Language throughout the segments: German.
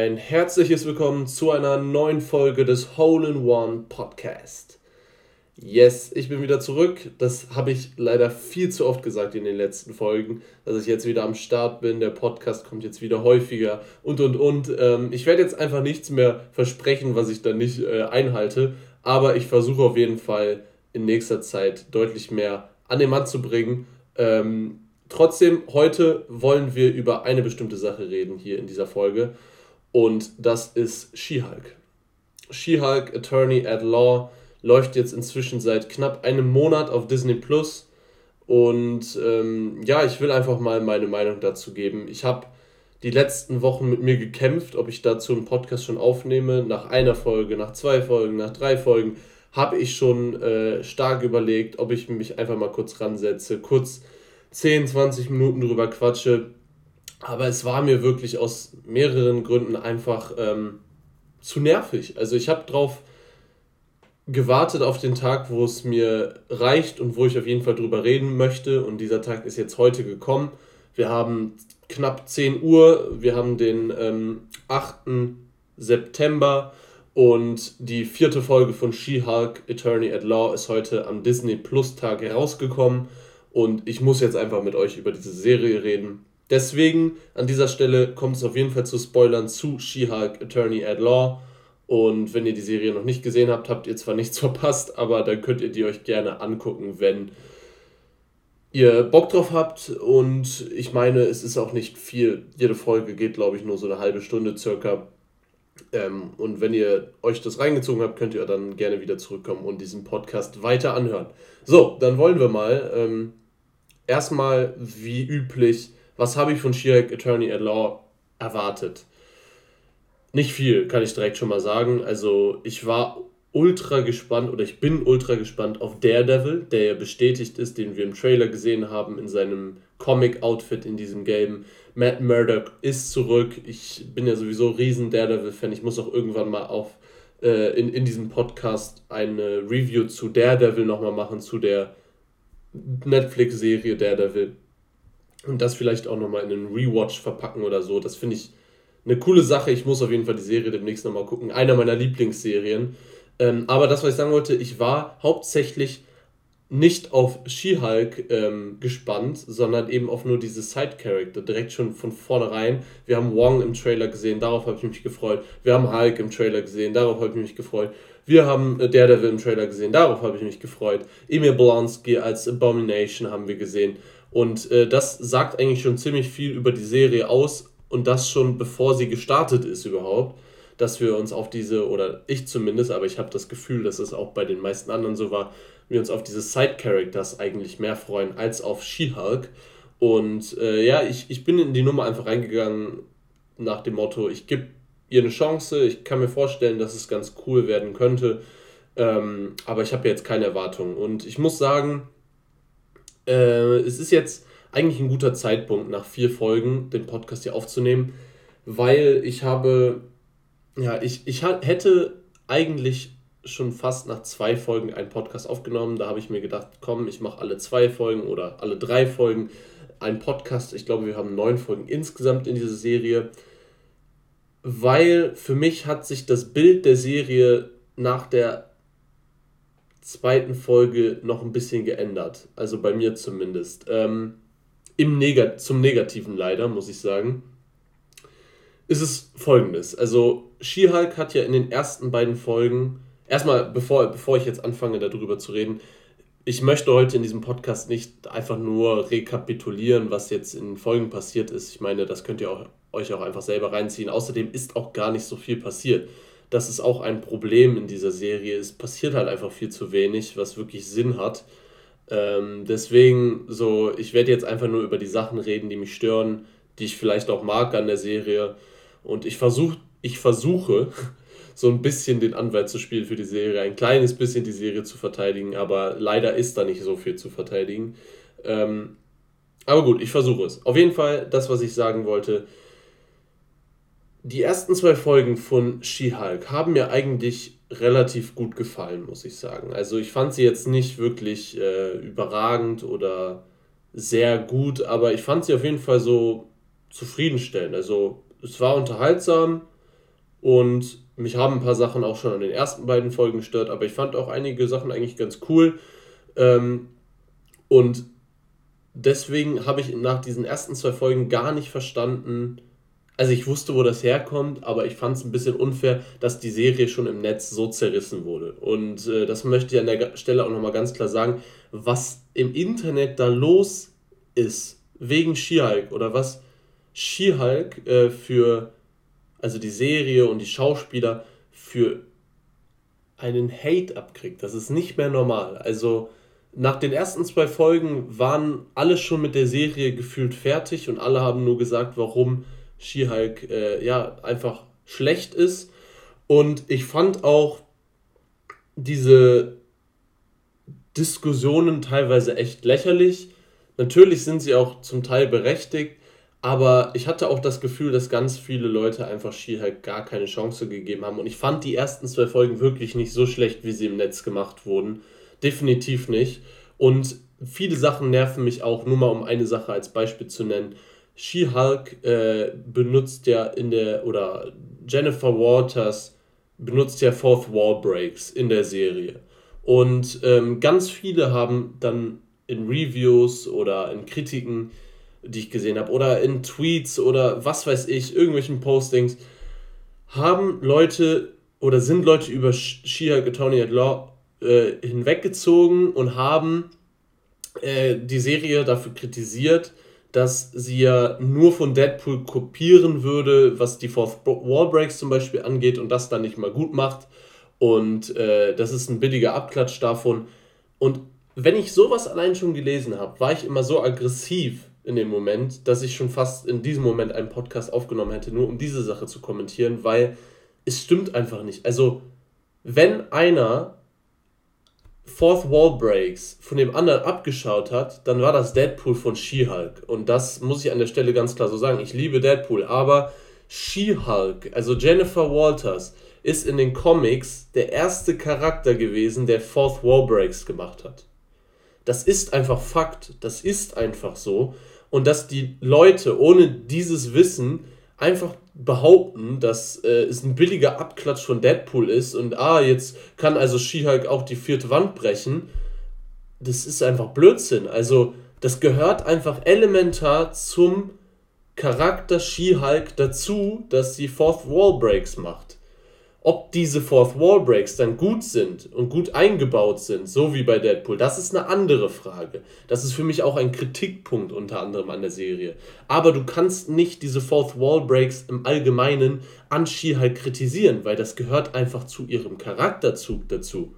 ein herzliches Willkommen zu einer neuen Folge des Hole in One Podcast. Yes, ich bin wieder zurück. Das habe ich leider viel zu oft gesagt in den letzten Folgen, dass ich jetzt wieder am Start bin. Der Podcast kommt jetzt wieder häufiger und und und. Ähm, ich werde jetzt einfach nichts mehr versprechen, was ich dann nicht äh, einhalte, aber ich versuche auf jeden Fall in nächster Zeit deutlich mehr an den Mann zu bringen. Ähm, Trotzdem, heute wollen wir über eine bestimmte Sache reden hier in dieser Folge und das ist She-Hulk. She-Hulk Attorney at Law läuft jetzt inzwischen seit knapp einem Monat auf Disney Plus und ähm, ja, ich will einfach mal meine Meinung dazu geben. Ich habe die letzten Wochen mit mir gekämpft, ob ich dazu einen Podcast schon aufnehme. Nach einer Folge, nach zwei Folgen, nach drei Folgen habe ich schon äh, stark überlegt, ob ich mich einfach mal kurz ransetze, kurz 10, 20 Minuten drüber quatsche. Aber es war mir wirklich aus mehreren Gründen einfach ähm, zu nervig. Also ich habe drauf gewartet auf den Tag, wo es mir reicht und wo ich auf jeden Fall drüber reden möchte. Und dieser Tag ist jetzt heute gekommen. Wir haben knapp 10 Uhr, wir haben den ähm, 8. September und die vierte Folge von She-Hulk Attorney at Law ist heute am Disney Plus Tag herausgekommen. Und ich muss jetzt einfach mit euch über diese Serie reden. Deswegen an dieser Stelle kommt es auf jeden Fall zu Spoilern zu She-Hulk Attorney at Law. Und wenn ihr die Serie noch nicht gesehen habt, habt ihr zwar nichts verpasst, aber dann könnt ihr die euch gerne angucken, wenn ihr Bock drauf habt. Und ich meine, es ist auch nicht viel. Jede Folge geht, glaube ich, nur so eine halbe Stunde circa. Ähm, und wenn ihr euch das reingezogen habt, könnt ihr dann gerne wieder zurückkommen und diesen Podcast weiter anhören. So, dann wollen wir mal ähm, erstmal, wie üblich, was habe ich von Shirek Attorney at Law erwartet? Nicht viel, kann ich direkt schon mal sagen. Also, ich war ultra gespannt oder ich bin ultra gespannt auf Daredevil, der ja bestätigt ist, den wir im Trailer gesehen haben in seinem Comic-Outfit in diesem Game. Matt Murdock ist zurück. Ich bin ja sowieso riesen Daredevil-Fan. Ich muss auch irgendwann mal auf äh, in, in diesem Podcast eine Review zu Daredevil nochmal machen, zu der Netflix-Serie Daredevil. Und das vielleicht auch nochmal in einen Rewatch verpacken oder so. Das finde ich eine coole Sache. Ich muss auf jeden Fall die Serie demnächst nochmal gucken. Einer meiner Lieblingsserien. Ähm, aber das, was ich sagen wollte, ich war hauptsächlich nicht auf She-Hulk ähm, gespannt, sondern eben auf nur diese Side-Character, direkt schon von vornherein. Wir haben Wong im Trailer gesehen, darauf habe ich mich gefreut. Wir haben Hulk im Trailer gesehen, darauf habe ich mich gefreut. Wir haben äh, Daredevil im Trailer gesehen, darauf habe ich mich gefreut. Emil Blonsky als Abomination haben wir gesehen. Und äh, das sagt eigentlich schon ziemlich viel über die Serie aus und das schon bevor sie gestartet ist überhaupt dass wir uns auf diese, oder ich zumindest, aber ich habe das Gefühl, dass es auch bei den meisten anderen so war, wir uns auf diese Side-Characters eigentlich mehr freuen als auf She-Hulk. Und äh, ja, ich, ich bin in die Nummer einfach reingegangen nach dem Motto, ich gebe ihr eine Chance, ich kann mir vorstellen, dass es ganz cool werden könnte, ähm, aber ich habe jetzt keine Erwartungen. Und ich muss sagen, äh, es ist jetzt eigentlich ein guter Zeitpunkt, nach vier Folgen den Podcast hier aufzunehmen, weil ich habe ja, ich, ich hätte eigentlich schon fast nach zwei Folgen einen Podcast aufgenommen. Da habe ich mir gedacht, komm, ich mache alle zwei Folgen oder alle drei Folgen einen Podcast. Ich glaube, wir haben neun Folgen insgesamt in dieser Serie. Weil für mich hat sich das Bild der Serie nach der zweiten Folge noch ein bisschen geändert. Also bei mir zumindest. Ähm, im Negat zum Negativen leider, muss ich sagen ist es folgendes. Also, She-Hulk hat ja in den ersten beiden Folgen, erstmal, bevor, bevor ich jetzt anfange, darüber zu reden, ich möchte heute in diesem Podcast nicht einfach nur rekapitulieren, was jetzt in Folgen passiert ist. Ich meine, das könnt ihr auch, euch auch einfach selber reinziehen. Außerdem ist auch gar nicht so viel passiert. Das ist auch ein Problem in dieser Serie. Es passiert halt einfach viel zu wenig, was wirklich Sinn hat. Ähm, deswegen, so, ich werde jetzt einfach nur über die Sachen reden, die mich stören, die ich vielleicht auch mag an der Serie. Und ich versuche, ich versuche, so ein bisschen den Anwalt zu spielen für die Serie, ein kleines bisschen die Serie zu verteidigen, aber leider ist da nicht so viel zu verteidigen. Ähm, aber gut, ich versuche es. Auf jeden Fall, das, was ich sagen wollte. Die ersten zwei Folgen von She-Hulk haben mir eigentlich relativ gut gefallen, muss ich sagen. Also ich fand sie jetzt nicht wirklich äh, überragend oder sehr gut, aber ich fand sie auf jeden Fall so zufriedenstellend. Also es war unterhaltsam. Und mich haben ein paar Sachen auch schon an den ersten beiden Folgen gestört, aber ich fand auch einige Sachen eigentlich ganz cool. Ähm, und deswegen habe ich nach diesen ersten zwei Folgen gar nicht verstanden, also ich wusste, wo das herkommt, aber ich fand es ein bisschen unfair, dass die Serie schon im Netz so zerrissen wurde. Und äh, das möchte ich an der Stelle auch nochmal ganz klar sagen, was im Internet da los ist, wegen She-Hulk oder was She-Hulk äh, für, also die Serie und die Schauspieler für einen Hate abkriegt. Das ist nicht mehr normal. Also nach den ersten zwei Folgen waren alle schon mit der Serie gefühlt fertig und alle haben nur gesagt, warum She-Hulk äh, ja einfach schlecht ist. Und ich fand auch diese Diskussionen teilweise echt lächerlich. Natürlich sind sie auch zum Teil berechtigt, aber ich hatte auch das Gefühl, dass ganz viele Leute einfach She-Hulk gar keine Chance gegeben haben. Und ich fand die ersten zwei Folgen wirklich nicht so schlecht, wie sie im Netz gemacht wurden. Definitiv nicht. Und viele Sachen nerven mich auch, nur mal um eine Sache als Beispiel zu nennen. She-Hulk äh, benutzt ja in der, oder Jennifer Waters benutzt ja Fourth Wall Breaks in der Serie. Und ähm, ganz viele haben dann in Reviews oder in Kritiken, die ich gesehen habe, oder in Tweets oder was weiß ich, irgendwelchen Postings, haben Leute oder sind Leute über She-Hulk Attorney at Law äh, hinweggezogen und haben äh, die Serie dafür kritisiert, dass sie ja nur von Deadpool kopieren würde, was die Fourth Wall Breaks zum Beispiel angeht und das dann nicht mal gut macht. Und äh, das ist ein billiger Abklatsch davon. Und wenn ich sowas allein schon gelesen habe, war ich immer so aggressiv in dem Moment, dass ich schon fast in diesem Moment einen Podcast aufgenommen hätte, nur um diese Sache zu kommentieren, weil es stimmt einfach nicht. Also, wenn einer Fourth Wall Breaks von dem anderen abgeschaut hat, dann war das Deadpool von She-Hulk. Und das muss ich an der Stelle ganz klar so sagen. Ich liebe Deadpool, aber She-Hulk, also Jennifer Walters, ist in den Comics der erste Charakter gewesen, der Fourth Wall Breaks gemacht hat. Das ist einfach Fakt. Das ist einfach so. Und dass die Leute ohne dieses Wissen einfach behaupten, dass äh, es ein billiger Abklatsch von Deadpool ist und ah, jetzt kann also She-Hulk auch die vierte Wand brechen, das ist einfach Blödsinn. Also, das gehört einfach elementar zum Charakter She-Hulk dazu, dass sie Fourth Wall Breaks macht. Ob diese Fourth Wall Breaks dann gut sind und gut eingebaut sind, so wie bei Deadpool, das ist eine andere Frage. Das ist für mich auch ein Kritikpunkt unter anderem an der Serie. Aber du kannst nicht diese Fourth Wall Breaks im Allgemeinen an She-Hulk kritisieren, weil das gehört einfach zu ihrem Charakterzug dazu.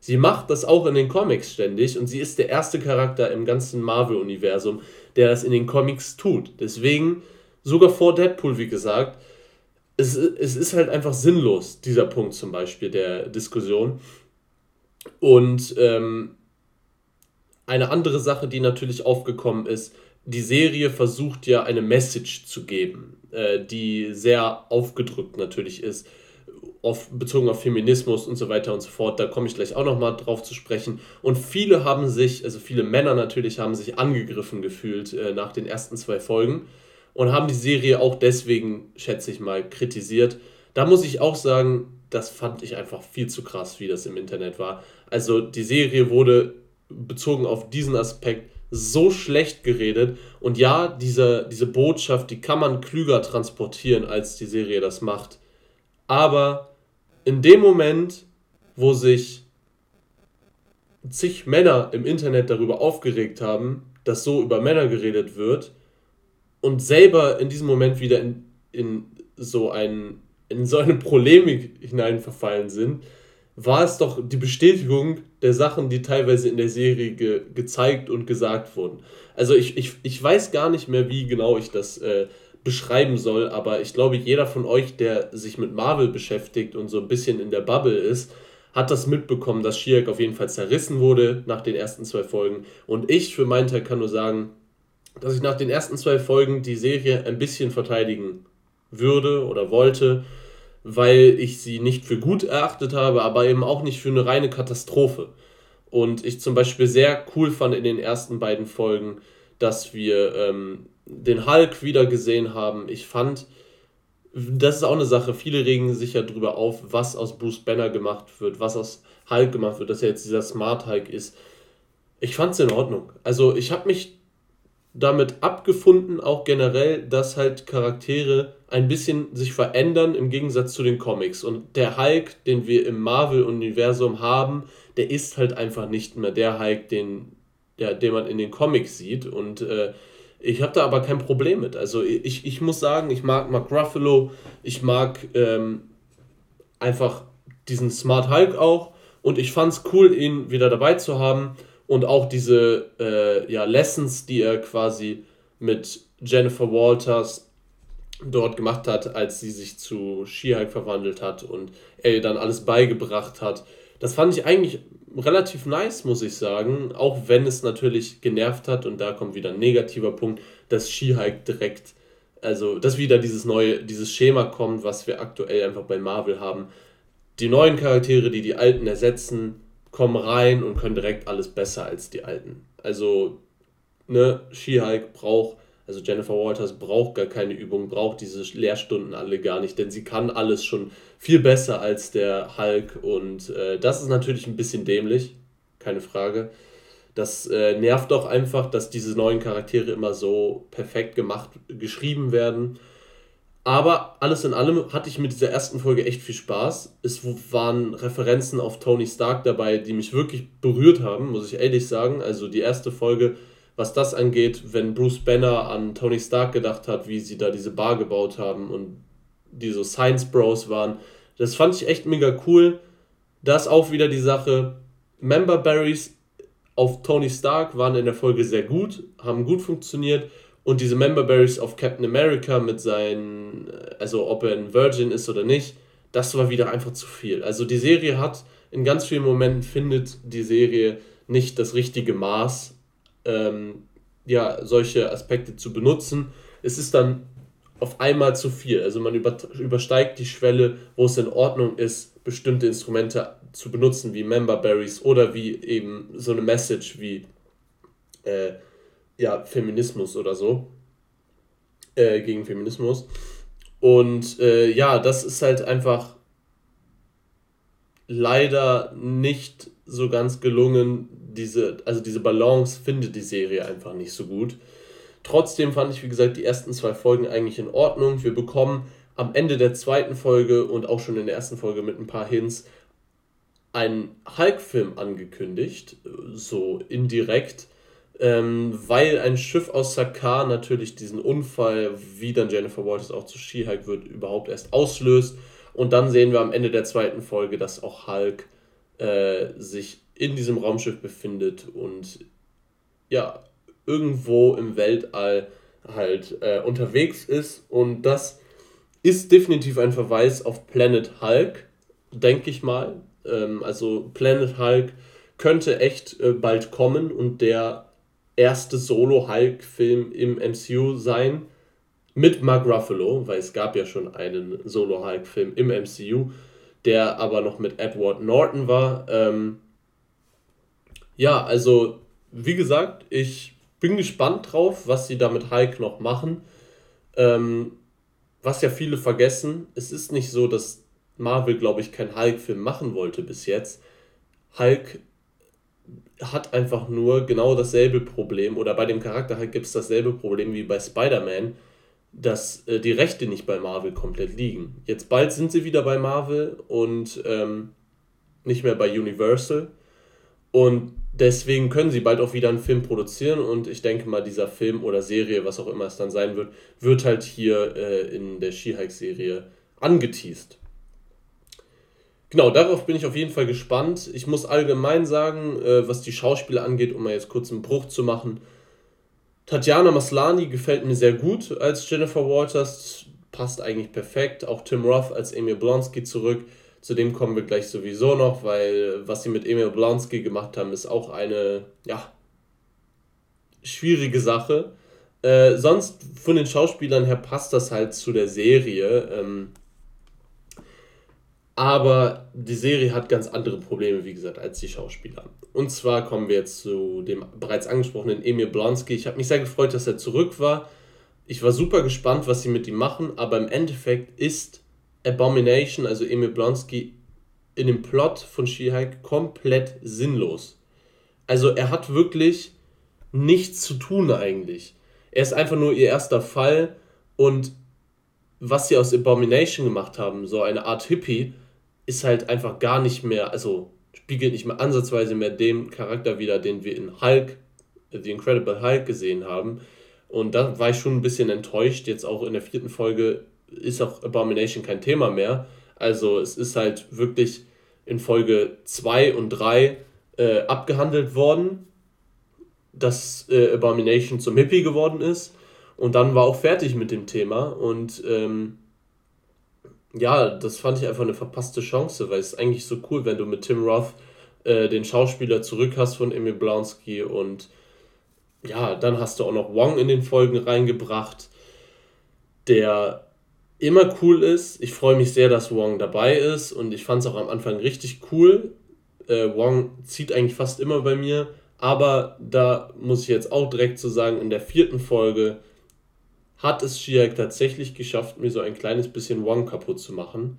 Sie macht das auch in den Comics ständig und sie ist der erste Charakter im ganzen Marvel-Universum, der das in den Comics tut. Deswegen, sogar vor Deadpool, wie gesagt, es, es ist halt einfach sinnlos, dieser Punkt zum Beispiel der Diskussion. Und ähm, eine andere Sache, die natürlich aufgekommen ist, die Serie versucht ja eine Message zu geben, äh, die sehr aufgedrückt natürlich ist, auf, bezogen auf Feminismus und so weiter und so fort. Da komme ich gleich auch nochmal drauf zu sprechen. Und viele haben sich, also viele Männer natürlich, haben sich angegriffen gefühlt äh, nach den ersten zwei Folgen und haben die Serie auch deswegen, schätze ich mal, kritisiert. Da muss ich auch sagen, das fand ich einfach viel zu krass, wie das im Internet war. Also die Serie wurde bezogen auf diesen Aspekt so schlecht geredet. Und ja, diese, diese Botschaft, die kann man klüger transportieren, als die Serie das macht. Aber in dem Moment, wo sich zig Männer im Internet darüber aufgeregt haben, dass so über Männer geredet wird, und selber in diesem Moment wieder in, in so ein in so eine Polemik hineinverfallen sind, war es doch die Bestätigung der Sachen, die teilweise in der Serie ge gezeigt und gesagt wurden. Also ich, ich, ich weiß gar nicht mehr, wie genau ich das äh, beschreiben soll, aber ich glaube, jeder von euch, der sich mit Marvel beschäftigt und so ein bisschen in der Bubble ist, hat das mitbekommen, dass she auf jeden Fall zerrissen wurde nach den ersten zwei Folgen. Und ich für meinen Teil kann nur sagen, dass ich nach den ersten zwei Folgen die Serie ein bisschen verteidigen würde oder wollte, weil ich sie nicht für gut erachtet habe, aber eben auch nicht für eine reine Katastrophe. Und ich zum Beispiel sehr cool fand in den ersten beiden Folgen, dass wir ähm, den Hulk wieder gesehen haben. Ich fand, das ist auch eine Sache. Viele regen sich ja darüber auf, was aus Bruce Banner gemacht wird, was aus Hulk gemacht wird, dass er jetzt dieser Smart Hulk ist. Ich fand es in Ordnung. Also ich habe mich damit abgefunden, auch generell, dass halt Charaktere ein bisschen sich verändern im Gegensatz zu den Comics. Und der Hulk, den wir im Marvel-Universum haben, der ist halt einfach nicht mehr der Hulk, den, der, den man in den Comics sieht. Und äh, ich habe da aber kein Problem mit. Also ich, ich muss sagen, ich mag Mark Ruffalo, ich mag ähm, einfach diesen Smart Hulk auch und ich fand es cool, ihn wieder dabei zu haben und auch diese äh, ja, Lessons, die er quasi mit Jennifer Walters dort gemacht hat, als sie sich zu She-Hulk verwandelt hat und er ihr dann alles beigebracht hat. Das fand ich eigentlich relativ nice, muss ich sagen, auch wenn es natürlich genervt hat und da kommt wieder ein negativer Punkt, dass She-Hulk direkt, also dass wieder dieses neue, dieses Schema kommt, was wir aktuell einfach bei Marvel haben. Die neuen Charaktere, die die alten ersetzen, kommen rein und können direkt alles besser als die alten. Also, ne, She-Hulk braucht, also Jennifer Walters braucht gar keine Übung, braucht diese Lehrstunden alle gar nicht, denn sie kann alles schon viel besser als der Hulk und äh, das ist natürlich ein bisschen dämlich, keine Frage. Das äh, nervt doch einfach, dass diese neuen Charaktere immer so perfekt gemacht, geschrieben werden. Aber alles in allem hatte ich mit dieser ersten Folge echt viel Spaß. Es waren Referenzen auf Tony Stark dabei, die mich wirklich berührt haben, muss ich ehrlich sagen. Also die erste Folge, was das angeht, wenn Bruce Banner an Tony Stark gedacht hat, wie sie da diese Bar gebaut haben und die so Science Bros waren, das fand ich echt mega cool. Das auch wieder die Sache. Member Berries auf Tony Stark waren in der Folge sehr gut, haben gut funktioniert. Und diese Member Berries auf Captain America mit seinen, also ob er ein Virgin ist oder nicht, das war wieder einfach zu viel. Also die Serie hat, in ganz vielen Momenten findet die Serie nicht das richtige Maß, ähm, ja, solche Aspekte zu benutzen. Es ist dann auf einmal zu viel. Also man übersteigt die Schwelle, wo es in Ordnung ist, bestimmte Instrumente zu benutzen, wie Member Berries oder wie eben so eine Message wie äh, ja, Feminismus oder so. Äh, gegen Feminismus. Und äh, ja, das ist halt einfach leider nicht so ganz gelungen. Diese, also diese Balance findet die Serie einfach nicht so gut. Trotzdem fand ich, wie gesagt, die ersten zwei Folgen eigentlich in Ordnung. Wir bekommen am Ende der zweiten Folge und auch schon in der ersten Folge mit ein paar Hints einen Hulk-Film angekündigt, so indirekt, ähm, weil ein Schiff aus Sakaar natürlich diesen Unfall, wie dann Jennifer Walters auch zu She-Hulk wird, überhaupt erst auslöst. Und dann sehen wir am Ende der zweiten Folge, dass auch Hulk äh, sich in diesem Raumschiff befindet und ja, irgendwo im Weltall halt äh, unterwegs ist. Und das ist definitiv ein Verweis auf Planet Hulk, denke ich mal. Ähm, also Planet Hulk könnte echt äh, bald kommen und der erste Solo-Hulk-Film im MCU sein mit Mark Ruffalo, weil es gab ja schon einen Solo-Hulk-Film im MCU, der aber noch mit Edward Norton war. Ähm, ja, also wie gesagt, ich bin gespannt drauf, was sie da mit Hulk noch machen. Ähm, was ja viele vergessen, es ist nicht so, dass Marvel, glaube ich, keinen Hulk-Film machen wollte bis jetzt. Hulk hat einfach nur genau dasselbe Problem, oder bei dem Charakter Hulk gibt es dasselbe Problem wie bei Spider-Man, dass äh, die Rechte nicht bei Marvel komplett liegen. Jetzt bald sind sie wieder bei Marvel und ähm, nicht mehr bei Universal. Und deswegen können sie bald auch wieder einen Film produzieren und ich denke mal, dieser Film oder Serie, was auch immer es dann sein wird, wird halt hier äh, in der She-Hulk-Serie angeteased. Genau, darauf bin ich auf jeden Fall gespannt. Ich muss allgemein sagen, äh, was die Schauspieler angeht, um mal jetzt kurz einen Bruch zu machen. Tatjana Maslani gefällt mir sehr gut als Jennifer Walters, passt eigentlich perfekt. Auch Tim Roth als Emil Blonsky zurück zu dem kommen wir gleich sowieso noch, weil was sie mit Emil Blonsky gemacht haben, ist auch eine, ja, schwierige Sache. Äh, sonst von den Schauspielern her passt das halt zu der Serie. Ähm, aber die Serie hat ganz andere Probleme, wie gesagt, als die Schauspieler. Und zwar kommen wir jetzt zu dem bereits angesprochenen Emil Blonsky. Ich habe mich sehr gefreut, dass er zurück war. ich war super gespannt, was sie mit ihm machen, aber im Endeffekt ist Abomination, also Emil Blonsky, in dem Plot von She-Hulk komplett sinnlos. Also er hat wirklich nichts zu tun eigentlich. Er ist einfach nur ihr erster Fall und was sie aus Abomination gemacht haben, so eine Art Hippie, ist halt einfach gar nicht mehr, also spiegelt nicht mehr ansatzweise mehr dem Charakter wider, den wir in Hulk, The Incredible Hulk gesehen haben. Und da war ich schon ein bisschen enttäuscht. Jetzt auch in der vierten Folge ist auch Abomination kein Thema mehr. Also es ist halt wirklich in Folge 2 und 3 äh, abgehandelt worden, dass äh, Abomination zum Hippie geworden ist. Und dann war auch fertig mit dem Thema. Und ähm, ja, das fand ich einfach eine verpasste Chance, weil es ist eigentlich so cool, wenn du mit Tim Roth äh, den Schauspieler zurück hast von Emil Blonsky und ja, dann hast du auch noch Wong in den Folgen reingebracht, der immer cool ist. Ich freue mich sehr, dass Wong dabei ist und ich fand es auch am Anfang richtig cool. Äh, Wong zieht eigentlich fast immer bei mir, aber da muss ich jetzt auch direkt zu so sagen, in der vierten Folge hat es Shiak tatsächlich geschafft, mir so ein kleines bisschen Wong kaputt zu machen.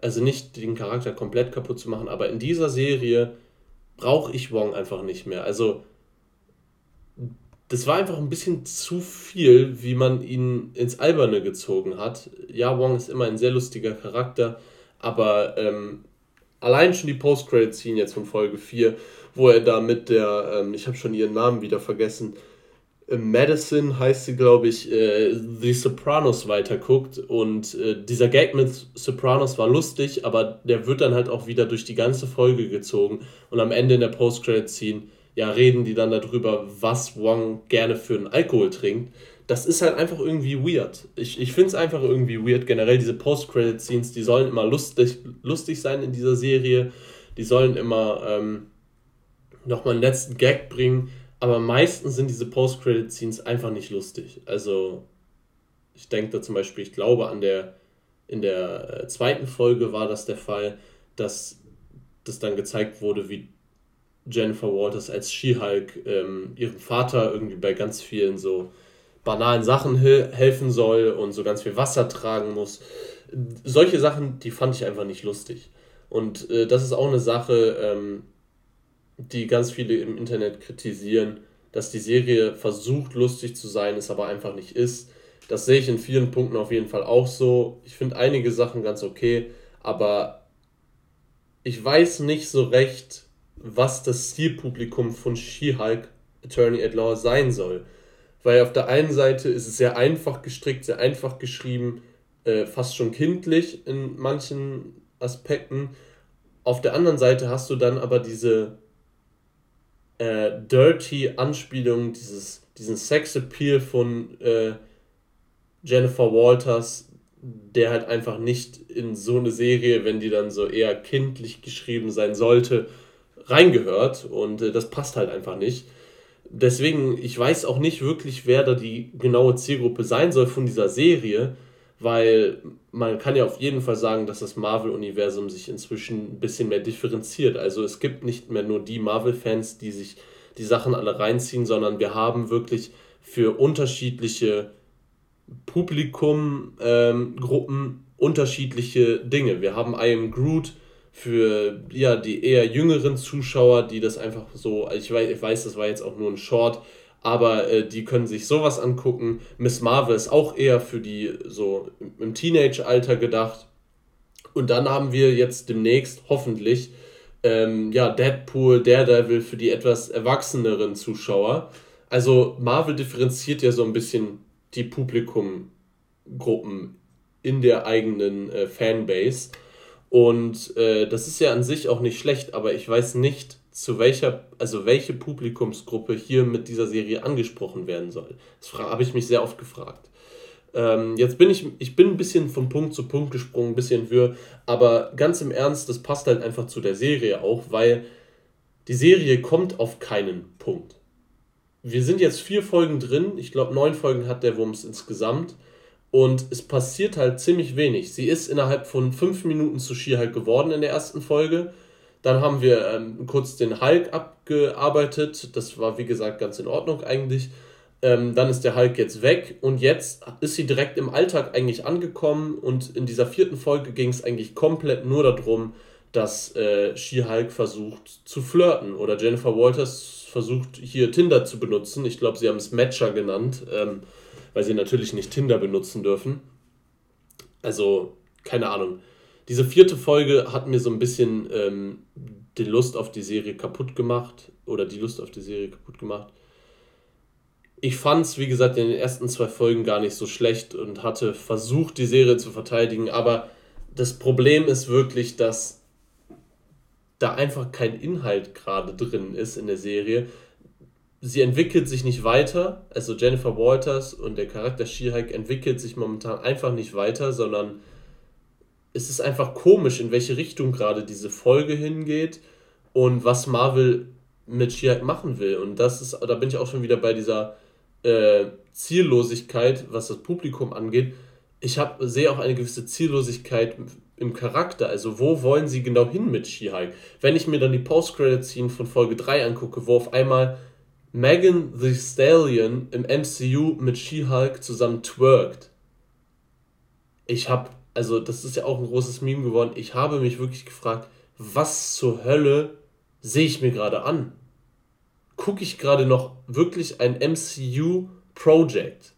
Also nicht den Charakter komplett kaputt zu machen, aber in dieser Serie brauche ich Wong einfach nicht mehr. Also das war einfach ein bisschen zu viel, wie man ihn ins Alberne gezogen hat. Ja, Wong ist immer ein sehr lustiger Charakter, aber ähm, allein schon die Post-Credit-Scene jetzt von Folge 4, wo er da mit der, ähm, ich habe schon ihren Namen wieder vergessen, Madison heißt sie, glaube ich, äh, The Sopranos weiterguckt. Und äh, dieser Gag mit Sopranos war lustig, aber der wird dann halt auch wieder durch die ganze Folge gezogen. Und am Ende in der Post-Credit-Scene ja, reden die dann darüber, was Wong gerne für einen Alkohol trinkt. Das ist halt einfach irgendwie weird. Ich, ich finde es einfach irgendwie weird. Generell diese Post-Credit-Scenes, die sollen immer lustig, lustig sein in dieser Serie. Die sollen immer ähm, nochmal einen letzten Gag bringen. Aber meistens sind diese Post-Credit-Scenes einfach nicht lustig. Also, ich denke da zum Beispiel, ich glaube, an der, in der äh, zweiten Folge war das der Fall, dass das dann gezeigt wurde, wie Jennifer Walters als She-Hulk ähm, ihrem Vater irgendwie bei ganz vielen so banalen Sachen helfen soll und so ganz viel Wasser tragen muss. Solche Sachen, die fand ich einfach nicht lustig. Und äh, das ist auch eine Sache, ähm, die ganz viele im Internet kritisieren, dass die Serie versucht lustig zu sein, es aber einfach nicht ist. Das sehe ich in vielen Punkten auf jeden Fall auch so. Ich finde einige Sachen ganz okay, aber ich weiß nicht so recht, was das Zielpublikum von She-Hulk Attorney at Law sein soll. Weil auf der einen Seite ist es sehr einfach gestrickt, sehr einfach geschrieben, äh, fast schon kindlich in manchen Aspekten. Auf der anderen Seite hast du dann aber diese äh, dirty Anspielung, dieses, diesen Sex-Appeal von äh, Jennifer Walters, der halt einfach nicht in so eine Serie, wenn die dann so eher kindlich geschrieben sein sollte, reingehört und äh, das passt halt einfach nicht. Deswegen, ich weiß auch nicht wirklich, wer da die genaue Zielgruppe sein soll von dieser Serie, weil man kann ja auf jeden Fall sagen, dass das Marvel-Universum sich inzwischen ein bisschen mehr differenziert. Also es gibt nicht mehr nur die Marvel-Fans, die sich die Sachen alle reinziehen, sondern wir haben wirklich für unterschiedliche Publikumgruppen ähm, unterschiedliche Dinge. Wir haben I Am Groot, für ja, die eher jüngeren Zuschauer, die das einfach so, ich weiß, ich weiß das war jetzt auch nur ein Short, aber äh, die können sich sowas angucken. Miss Marvel ist auch eher für die so im Teenage-Alter gedacht. Und dann haben wir jetzt demnächst hoffentlich ähm, ja, Deadpool, Daredevil für die etwas erwachseneren Zuschauer. Also Marvel differenziert ja so ein bisschen die Publikumgruppen in der eigenen äh, Fanbase. Und äh, das ist ja an sich auch nicht schlecht, aber ich weiß nicht, zu welcher, also welche Publikumsgruppe hier mit dieser Serie angesprochen werden soll. Das habe ich mich sehr oft gefragt. Ähm, jetzt bin ich, ich bin ein bisschen von Punkt zu Punkt gesprungen, ein bisschen für, aber ganz im Ernst, das passt halt einfach zu der Serie auch, weil die Serie kommt auf keinen Punkt. Wir sind jetzt vier Folgen drin, ich glaube neun Folgen hat der Wumms insgesamt. Und es passiert halt ziemlich wenig. Sie ist innerhalb von fünf Minuten zu She-Hulk geworden in der ersten Folge. Dann haben wir ähm, kurz den Hulk abgearbeitet. Das war, wie gesagt, ganz in Ordnung eigentlich. Ähm, dann ist der Hulk jetzt weg und jetzt ist sie direkt im Alltag eigentlich angekommen und in dieser vierten Folge ging es eigentlich komplett nur darum, dass äh, She-Hulk versucht zu flirten oder Jennifer Walters versucht hier Tinder zu benutzen. Ich glaube, sie haben es Matcher genannt, ähm, weil sie natürlich nicht Tinder benutzen dürfen. Also, keine Ahnung. Diese vierte Folge hat mir so ein bisschen ähm, die Lust auf die Serie kaputt gemacht oder die Lust auf die Serie kaputt gemacht. Ich fand es, wie gesagt, in den ersten zwei Folgen gar nicht so schlecht und hatte versucht, die Serie zu verteidigen, aber das Problem ist wirklich, dass da einfach kein Inhalt gerade drin ist in der Serie. Sie entwickelt sich nicht weiter, also Jennifer Walters und der Charakter She-Hulk entwickelt sich momentan einfach nicht weiter, sondern es ist einfach komisch, in welche Richtung gerade diese Folge hingeht und was Marvel mit She-Hulk machen will. Und das ist, da bin ich auch schon wieder bei dieser äh, Ziellosigkeit, was das Publikum angeht. Ich hab, sehe auch eine gewisse Ziellosigkeit im Charakter. Also, wo wollen sie genau hin mit She-Hulk? Wenn ich mir dann die Post-Credit-Scene von Folge 3 angucke, wo auf einmal Megan the Stallion im MCU mit She-Hulk zusammen twerkt. Ich hab, also, das ist ja auch ein großes Meme geworden. Ich habe mich wirklich gefragt, was zur Hölle sehe ich mir gerade an? Gucke ich gerade noch wirklich ein MCU-Project?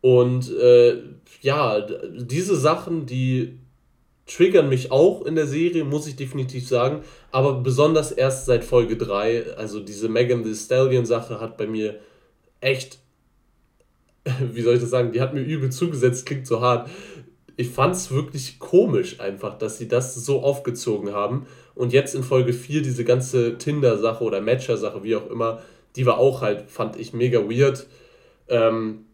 Und äh, ja, diese Sachen, die triggern mich auch in der Serie, muss ich definitiv sagen, aber besonders erst seit Folge 3. Also diese Megan Thee Stallion Sache hat bei mir echt, wie soll ich das sagen, die hat mir übel zugesetzt, klingt so hart. Ich fand es wirklich komisch einfach, dass sie das so aufgezogen haben. Und jetzt in Folge 4 diese ganze Tinder-Sache oder Matcher-Sache, wie auch immer, die war auch halt, fand ich mega weird. Ähm,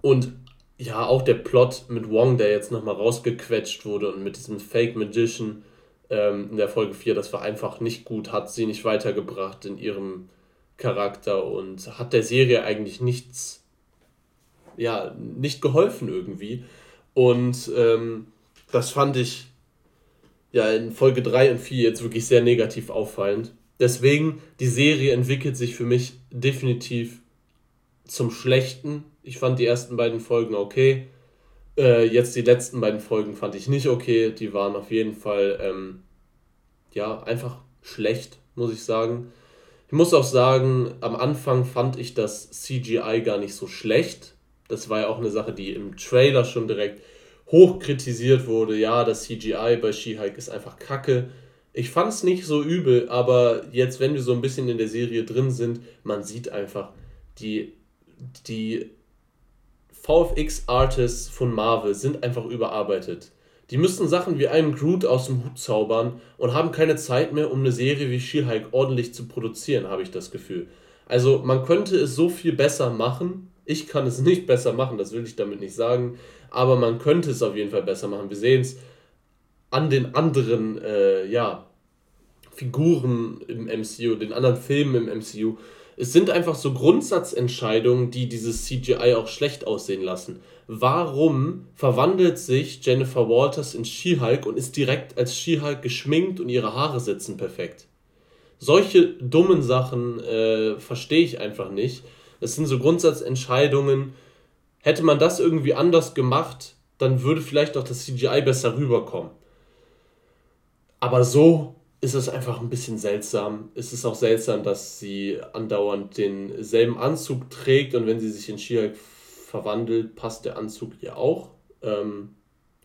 und ja, auch der Plot mit Wong, der jetzt nochmal rausgequetscht wurde und mit diesem Fake Magician ähm, in der Folge 4, das war einfach nicht gut, hat sie nicht weitergebracht in ihrem Charakter und hat der Serie eigentlich nichts, ja, nicht geholfen irgendwie. Und ähm, das fand ich ja in Folge 3 und 4 jetzt wirklich sehr negativ auffallend. Deswegen, die Serie entwickelt sich für mich definitiv zum Schlechten ich fand die ersten beiden Folgen okay. Äh, jetzt die letzten beiden Folgen fand ich nicht okay. Die waren auf jeden Fall, ähm, ja, einfach schlecht, muss ich sagen. Ich muss auch sagen, am Anfang fand ich das CGI gar nicht so schlecht. Das war ja auch eine Sache, die im Trailer schon direkt hoch kritisiert wurde. Ja, das CGI bei She-Hulk ist einfach kacke. Ich fand es nicht so übel, aber jetzt, wenn wir so ein bisschen in der Serie drin sind, man sieht einfach, die, die VFX-Artists von Marvel sind einfach überarbeitet. Die müssten Sachen wie einen Groot aus dem Hut zaubern und haben keine Zeit mehr, um eine Serie wie She-Hulk ordentlich zu produzieren, habe ich das Gefühl. Also man könnte es so viel besser machen. Ich kann es nicht besser machen, das will ich damit nicht sagen. Aber man könnte es auf jeden Fall besser machen. Wir sehen es an den anderen äh, ja, Figuren im MCU, den anderen Filmen im MCU es sind einfach so Grundsatzentscheidungen, die dieses CGI auch schlecht aussehen lassen. Warum verwandelt sich Jennifer Walters in She-Hulk und ist direkt als She-Hulk geschminkt und ihre Haare sitzen perfekt? Solche dummen Sachen äh, verstehe ich einfach nicht. Das sind so Grundsatzentscheidungen. Hätte man das irgendwie anders gemacht, dann würde vielleicht auch das CGI besser rüberkommen. Aber so ist es einfach ein bisschen seltsam. Es ist auch seltsam, dass sie andauernd denselben Anzug trägt und wenn sie sich in She-Hulk verwandelt, passt der Anzug ihr auch. Ähm,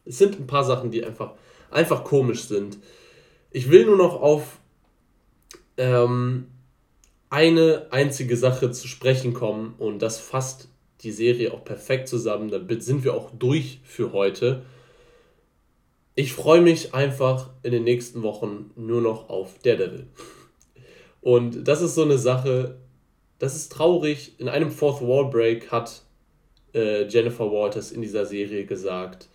es sind ein paar Sachen, die einfach, einfach komisch sind. Ich will nur noch auf ähm, eine einzige Sache zu sprechen kommen und das fasst die Serie auch perfekt zusammen. Damit sind wir auch durch für heute ich freue mich einfach in den nächsten Wochen nur noch auf Daredevil. Und das ist so eine Sache, das ist traurig. In einem Fourth Wall Break hat äh, Jennifer Walters in dieser Serie gesagt,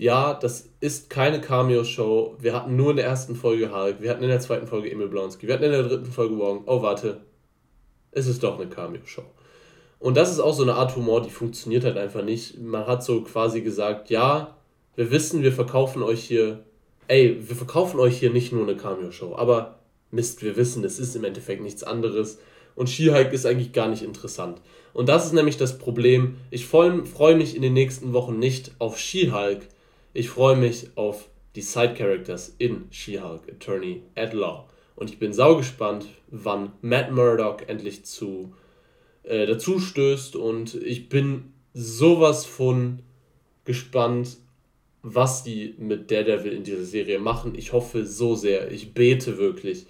ja, das ist keine Cameo-Show. Wir hatten nur in der ersten Folge Hulk, wir hatten in der zweiten Folge Emil Blonsky, wir hatten in der dritten Folge Wong. Oh, warte, es ist doch eine Cameo-Show. Und das ist auch so eine Art Humor, die funktioniert halt einfach nicht. Man hat so quasi gesagt, ja, wir wissen, wir verkaufen euch hier, ey, wir verkaufen euch hier nicht nur eine Cameo-Show, aber Mist, wir wissen, es ist im Endeffekt nichts anderes. und She-Hulk ist eigentlich gar nicht interessant. Und das ist nämlich das Problem. Ich freue mich in den nächsten Wochen nicht auf She-Hulk, ich freue mich auf die Side-Characters in She-Hulk, Attorney at Law. Und ich bin saugespannt, wann Matt Murdock endlich zu äh, dazu stößt. Und ich bin sowas von gespannt, was die mit Daredevil in dieser Serie machen. Ich hoffe so sehr, ich bete wirklich,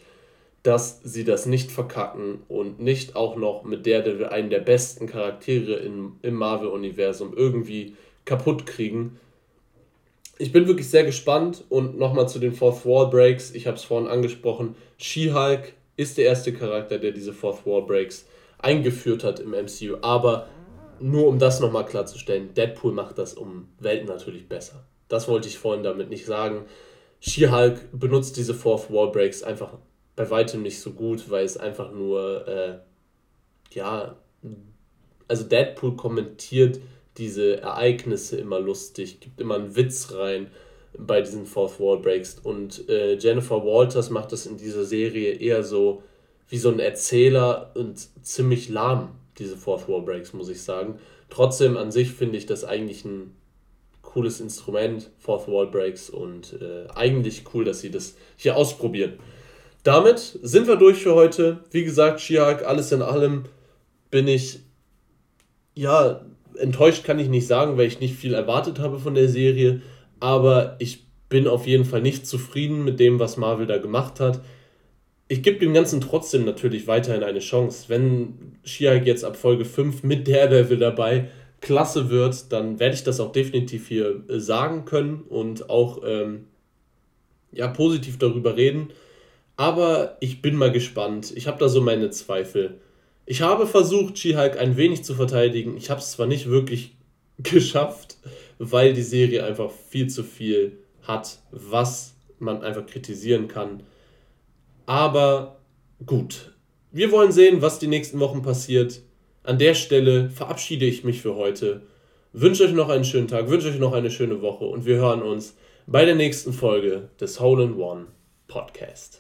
dass sie das nicht verkacken und nicht auch noch mit Daredevil einen der besten Charaktere in, im Marvel-Universum irgendwie kaputt kriegen. Ich bin wirklich sehr gespannt und nochmal zu den Fourth Wall Breaks. Ich habe es vorhin angesprochen. She-Hulk ist der erste Charakter, der diese Fourth Wall Breaks eingeführt hat im MCU. Aber nur um das nochmal klarzustellen, Deadpool macht das um Welten natürlich besser. Das wollte ich vorhin damit nicht sagen. She-Hulk benutzt diese Fourth Wall Breaks einfach bei weitem nicht so gut, weil es einfach nur, äh, ja, also Deadpool kommentiert diese Ereignisse immer lustig, gibt immer einen Witz rein bei diesen Fourth Wall Breaks und äh, Jennifer Walters macht das in dieser Serie eher so wie so ein Erzähler und ziemlich lahm diese Fourth Wall Breaks, muss ich sagen. Trotzdem an sich finde ich das eigentlich ein cooles Instrument, Fourth Wall Breaks, und äh, eigentlich cool, dass sie das hier ausprobieren. Damit sind wir durch für heute. Wie gesagt, Shiak, alles in allem bin ich, ja, enttäuscht kann ich nicht sagen, weil ich nicht viel erwartet habe von der Serie, aber ich bin auf jeden Fall nicht zufrieden mit dem, was Marvel da gemacht hat ich gebe dem Ganzen trotzdem natürlich weiterhin eine Chance. Wenn Shiak jetzt ab Folge 5 mit Daredevil dabei klasse wird, dann werde ich das auch definitiv hier äh, sagen können und auch ähm, ja, positiv darüber reden. Aber ich bin mal gespannt. Ich habe da so meine Zweifel. Ich habe versucht, She-Hulk ein wenig zu verteidigen. Ich habe es zwar nicht wirklich geschafft, weil die Serie einfach viel zu viel hat, was man einfach kritisieren kann. Aber gut, wir wollen sehen, was die nächsten Wochen passiert. An der Stelle verabschiede ich mich für heute. Wünsche euch noch einen schönen Tag, wünsche euch noch eine schöne Woche und wir hören uns bei der nächsten Folge des Hole in One Podcast.